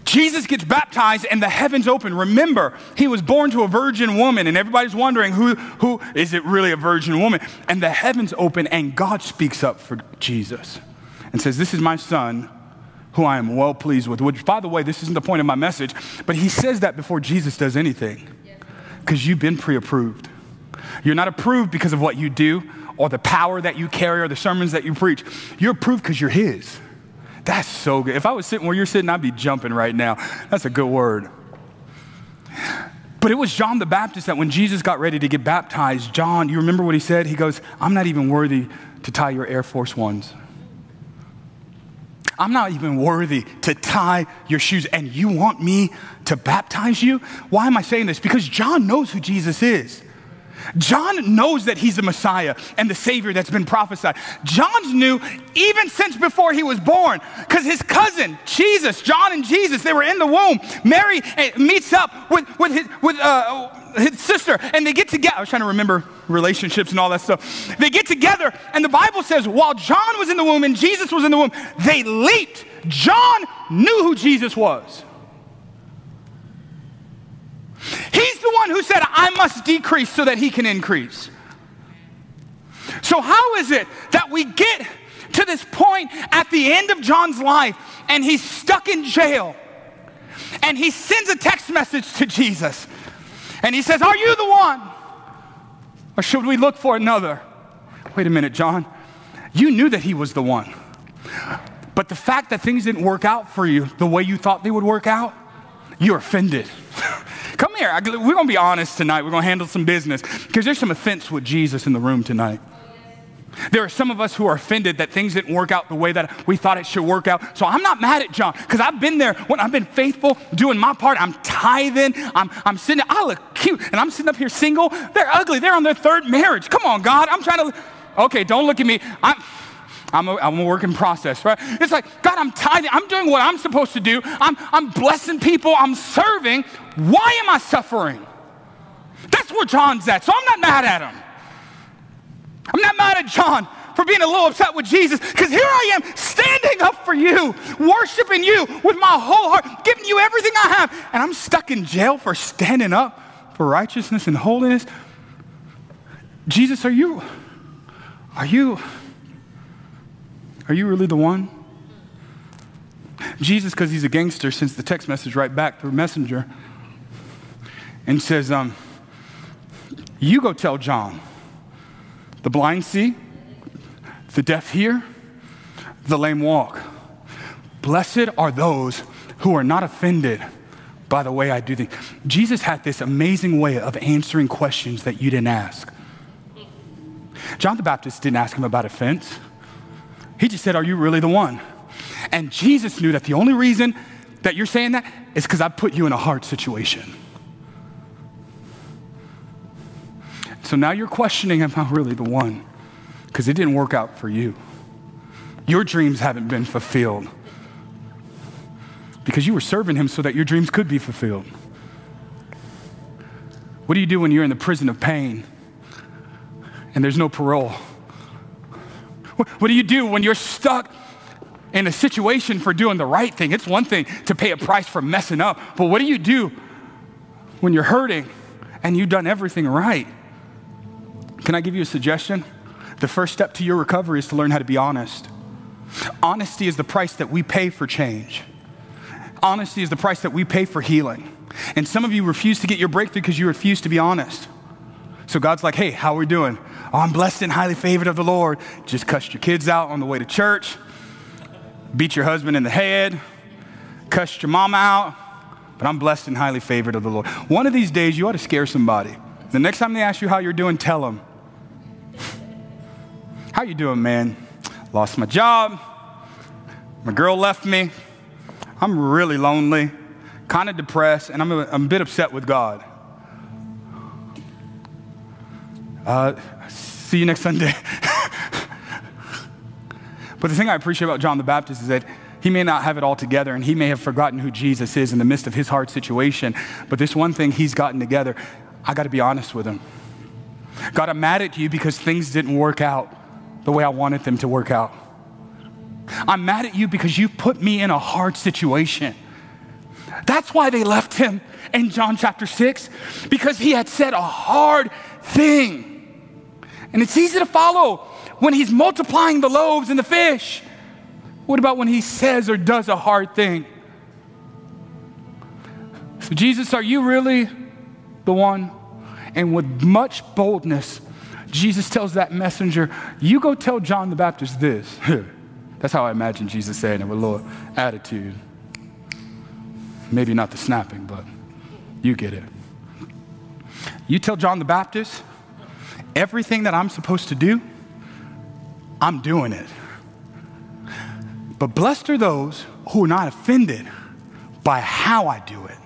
Jesus gets baptized and the heavens open. Remember, he was born to a virgin woman, and everybody's wondering who, who is it really a virgin woman? And the heavens open, and God speaks up for Jesus and says, This is my son who I am well pleased with. Which, by the way, this isn't the point of my message, but he says that before Jesus does anything because you've been pre approved. You're not approved because of what you do or the power that you carry or the sermons that you preach. You're approved because you're his. That's so good. If I was sitting where you're sitting, I'd be jumping right now. That's a good word. But it was John the Baptist that when Jesus got ready to get baptized, John, you remember what he said? He goes, I'm not even worthy to tie your Air Force Ones. I'm not even worthy to tie your shoes, and you want me to baptize you? Why am I saying this? Because John knows who Jesus is. John knows that he's the Messiah and the Savior that's been prophesied. John knew even since before he was born, because his cousin, Jesus, John and Jesus, they were in the womb. Mary eh, meets up with, with, his, with uh, his sister, and they get together. I was trying to remember relationships and all that stuff. They get together, and the Bible says while John was in the womb and Jesus was in the womb, they leaped. John knew who Jesus was. He's the one who said, I must decrease so that he can increase. So, how is it that we get to this point at the end of John's life and he's stuck in jail? And he sends a text message to Jesus and he says, Are you the one? Or should we look for another? Wait a minute, John. You knew that he was the one. But the fact that things didn't work out for you the way you thought they would work out, you're offended. Come here. We're going to be honest tonight. We're going to handle some business because there's some offense with Jesus in the room tonight. There are some of us who are offended that things didn't work out the way that we thought it should work out. So I'm not mad at John because I've been there when I've been faithful, doing my part. I'm tithing. I'm, I'm sitting, I look cute and I'm sitting up here single. They're ugly. They're on their third marriage. Come on, God. I'm trying to, okay, don't look at me. I'm, I'm a, I'm a work in process, right? It's like, God, I'm tithing. I'm doing what I'm supposed to do. I'm, I'm blessing people. I'm serving. Why am I suffering? That's where John's at. So I'm not mad at him. I'm not mad at John for being a little upset with Jesus because here I am standing up for you, worshiping you with my whole heart, giving you everything I have, and I'm stuck in jail for standing up for righteousness and holiness. Jesus, are you, are you, are you really the one? Jesus, because he's a gangster, sends the text message right back through Messenger and says, um, You go tell John. The blind see, the deaf hear, the lame walk. Blessed are those who are not offended by the way I do things. Jesus had this amazing way of answering questions that you didn't ask. John the Baptist didn't ask him about offense. He just said, Are you really the one? And Jesus knew that the only reason that you're saying that is because I put you in a hard situation. So now you're questioning, am I really the one? Because it didn't work out for you. Your dreams haven't been fulfilled because you were serving him so that your dreams could be fulfilled. What do you do when you're in the prison of pain and there's no parole? What do you do when you're stuck in a situation for doing the right thing? It's one thing to pay a price for messing up, but what do you do when you're hurting and you've done everything right? Can I give you a suggestion? The first step to your recovery is to learn how to be honest. Honesty is the price that we pay for change. Honesty is the price that we pay for healing. And some of you refuse to get your breakthrough because you refuse to be honest. So God's like, hey, how are we doing? Oh, I'm blessed and highly favored of the Lord. Just cussed your kids out on the way to church, beat your husband in the head, cussed your mom out, but I'm blessed and highly favored of the Lord. One of these days, you ought to scare somebody. The next time they ask you how you're doing, tell them. How you doing, man? Lost my job. My girl left me. I'm really lonely, kind of depressed, and I'm a, I'm a bit upset with God. Uh, see you next Sunday. but the thing I appreciate about John the Baptist is that he may not have it all together and he may have forgotten who Jesus is in the midst of his hard situation. But this one thing he's gotten together, I got to be honest with him. God, I'm mad at you because things didn't work out the way I wanted them to work out. I'm mad at you because you put me in a hard situation. That's why they left him in John chapter 6, because he had said a hard thing. And it's easy to follow when he's multiplying the loaves and the fish. What about when he says or does a hard thing? So, Jesus, are you really the one? And with much boldness, Jesus tells that messenger, You go tell John the Baptist this. That's how I imagine Jesus saying it with a little attitude. Maybe not the snapping, but you get it. You tell John the Baptist, everything that I'm supposed to do, I'm doing it. But blessed are those who are not offended by how I do it.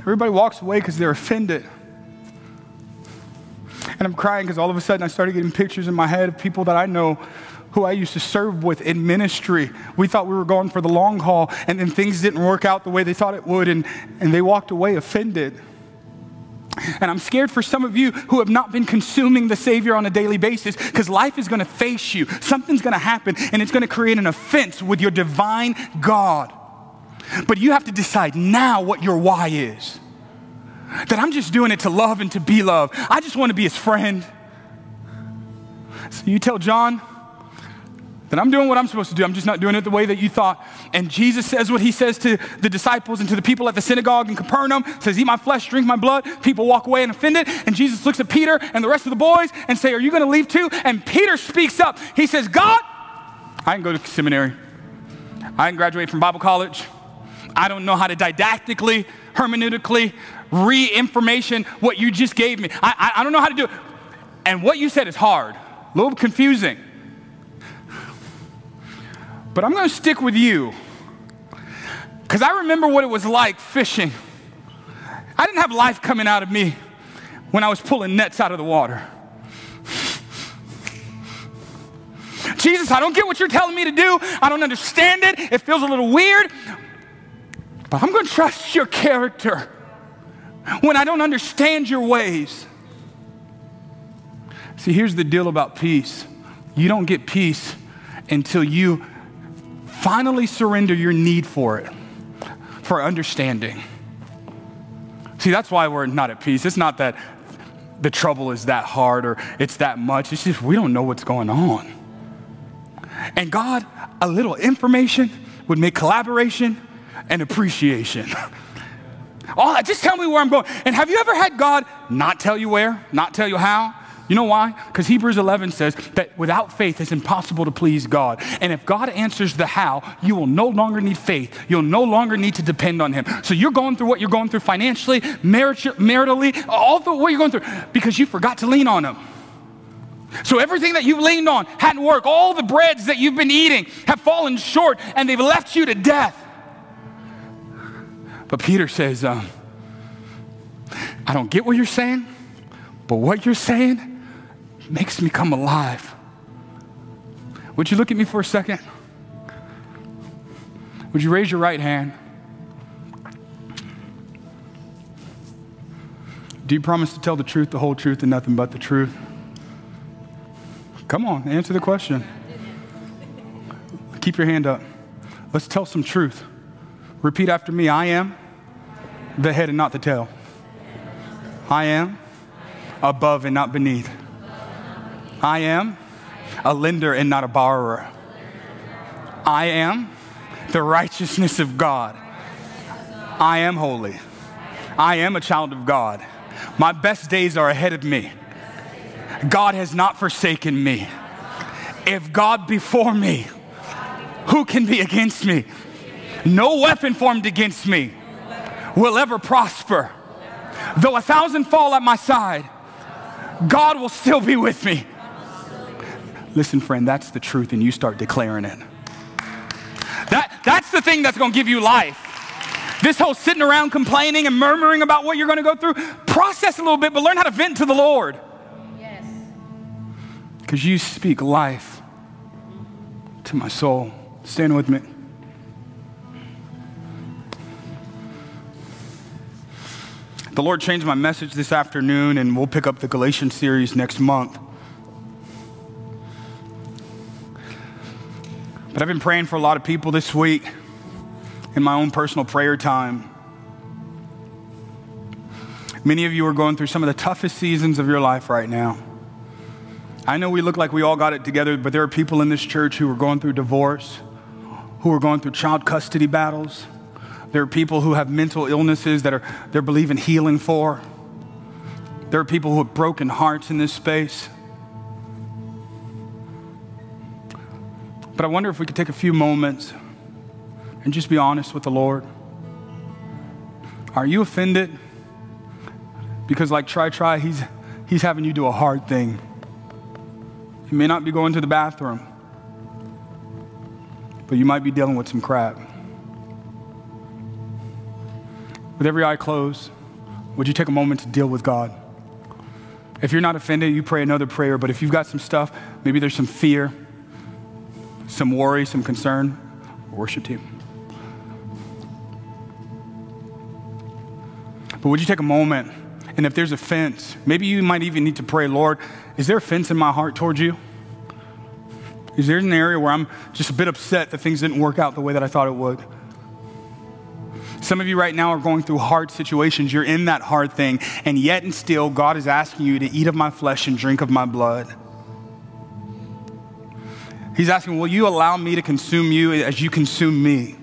Everybody walks away because they're offended. And I'm crying because all of a sudden I started getting pictures in my head of people that I know who I used to serve with in ministry. We thought we were going for the long haul, and then things didn't work out the way they thought it would, and, and they walked away offended. And I'm scared for some of you who have not been consuming the Savior on a daily basis because life is going to face you. Something's going to happen, and it's going to create an offense with your divine God. But you have to decide now what your why is. That I'm just doing it to love and to be loved. I just want to be his friend. So you tell John that I'm doing what I'm supposed to do. I'm just not doing it the way that you thought. And Jesus says what he says to the disciples and to the people at the synagogue in Capernaum says, Eat my flesh, drink my blood. People walk away and offended. And Jesus looks at Peter and the rest of the boys and say, Are you going to leave too? And Peter speaks up. He says, God, I didn't go to seminary. I didn't graduate from Bible college. I don't know how to didactically, hermeneutically, re information what you just gave me. I, I, I don't know how to do it. And what you said is hard, a little confusing. But I'm going to stick with you because I remember what it was like fishing. I didn't have life coming out of me when I was pulling nets out of the water. Jesus, I don't get what you're telling me to do. I don't understand it. It feels a little weird. But I'm going to trust your character when I don't understand your ways. See, here's the deal about peace you don't get peace until you finally surrender your need for it, for understanding. See, that's why we're not at peace. It's not that the trouble is that hard or it's that much, it's just we don't know what's going on. And God, a little information would make collaboration and appreciation. Oh, just tell me where I'm going. And have you ever had God not tell you where, not tell you how? You know why? Because Hebrews 11 says that without faith it's impossible to please God. And if God answers the how, you will no longer need faith. You'll no longer need to depend on Him. So you're going through what you're going through financially, maritally, all the what you're going through because you forgot to lean on Him. So everything that you've leaned on hadn't worked. All the breads that you've been eating have fallen short and they've left you to death. But Peter says, um, I don't get what you're saying, but what you're saying makes me come alive. Would you look at me for a second? Would you raise your right hand? Do you promise to tell the truth, the whole truth, and nothing but the truth? Come on, answer the question. Keep your hand up. Let's tell some truth. Repeat after me I am the head and not the tail. I am above and not beneath. I am a lender and not a borrower. I am the righteousness of God. I am holy. I am a child of God. My best days are ahead of me. God has not forsaken me. If God before me, who can be against me? No weapon formed against me will ever prosper. Though a thousand fall at my side, God will still be with me. Listen, friend, that's the truth, and you start declaring it. That, that's the thing that's gonna give you life. This whole sitting around complaining and murmuring about what you're gonna go through, process a little bit, but learn how to vent to the Lord. Yes. Because you speak life to my soul. Stand with me. The Lord changed my message this afternoon, and we'll pick up the Galatians series next month. But I've been praying for a lot of people this week in my own personal prayer time. Many of you are going through some of the toughest seasons of your life right now. I know we look like we all got it together, but there are people in this church who are going through divorce, who are going through child custody battles. There are people who have mental illnesses that are they're believing healing for. There are people who have broken hearts in this space. But I wonder if we could take a few moments and just be honest with the Lord. Are you offended? Because, like Try Try, he's, he's having you do a hard thing. You may not be going to the bathroom, but you might be dealing with some crap. With every eye closed, would you take a moment to deal with God? If you're not offended, you pray another prayer, but if you've got some stuff, maybe there's some fear some worry, some concern, worship team. But would you take a moment and if there's offense, maybe you might even need to pray, Lord, is there offense in my heart towards you? Is there an area where I'm just a bit upset that things didn't work out the way that I thought it would? Some of you right now are going through hard situations. You're in that hard thing, and yet and still, God is asking you to eat of my flesh and drink of my blood. He's asking, Will you allow me to consume you as you consume me?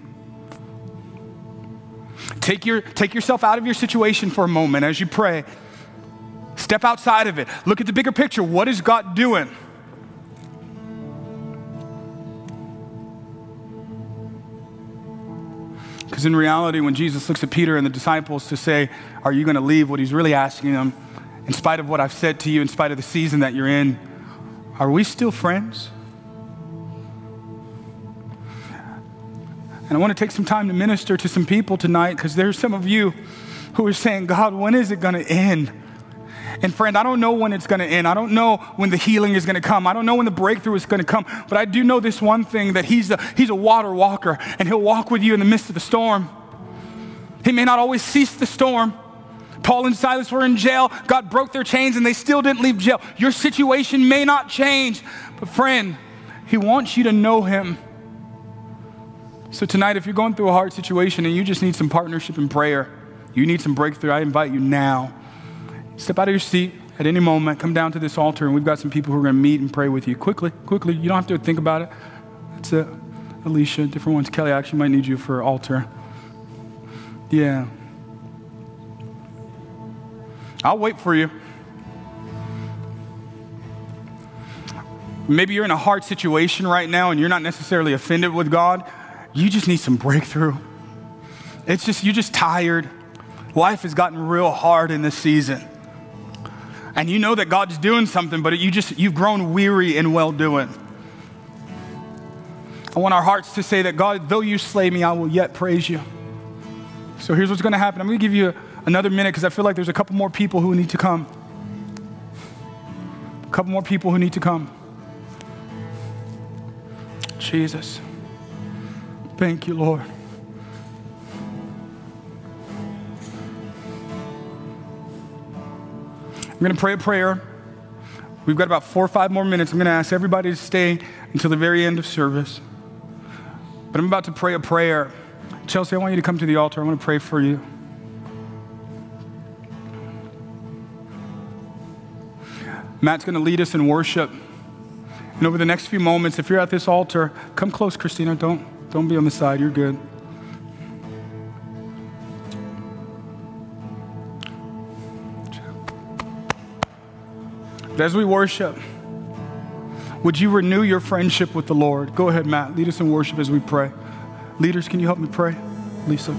Take, your, take yourself out of your situation for a moment as you pray. Step outside of it. Look at the bigger picture. What is God doing? Because in reality, when Jesus looks at Peter and the disciples to say, Are you going to leave? What he's really asking them, in spite of what I've said to you, in spite of the season that you're in, are we still friends? And I want to take some time to minister to some people tonight because there's some of you who are saying, God, when is it going to end? And friend, I don't know when it's going to end. I don't know when the healing is going to come. I don't know when the breakthrough is going to come. But I do know this one thing that he's a, he's a water walker and he'll walk with you in the midst of the storm. He may not always cease the storm. Paul and Silas were in jail. God broke their chains and they still didn't leave jail. Your situation may not change. But friend, he wants you to know him. So, tonight, if you're going through a hard situation and you just need some partnership in prayer, you need some breakthrough, I invite you now. Step out of your seat at any moment, come down to this altar, and we've got some people who are going to meet and pray with you. Quickly, quickly. You don't have to think about it. That's it. Alicia, different ones. Kelly I actually might need you for altar. Yeah. I'll wait for you. Maybe you're in a hard situation right now and you're not necessarily offended with God you just need some breakthrough. It's just, you're just tired. Life has gotten real hard in this season. And you know that God's doing something, but you just, you've grown weary in well doing. I want our hearts to say that God, though you slay me, I will yet praise you. So here's what's going to happen. I'm going to give you another minute because I feel like there's a couple more people who need to come. A couple more people who need to come. Jesus. Thank you, Lord. Going to pray a prayer. We've got about four or five more minutes. I'm going to ask everybody to stay until the very end of service. But I'm about to pray a prayer. Chelsea, I want you to come to the altar. I want to pray for you. Matt's going to lead us in worship. And over the next few moments, if you're at this altar, come close, Christina. Don't, don't be on the side. You're good. But as we worship, would you renew your friendship with the Lord? Go ahead, Matt. Lead us in worship as we pray. Leaders, can you help me pray? Lisa.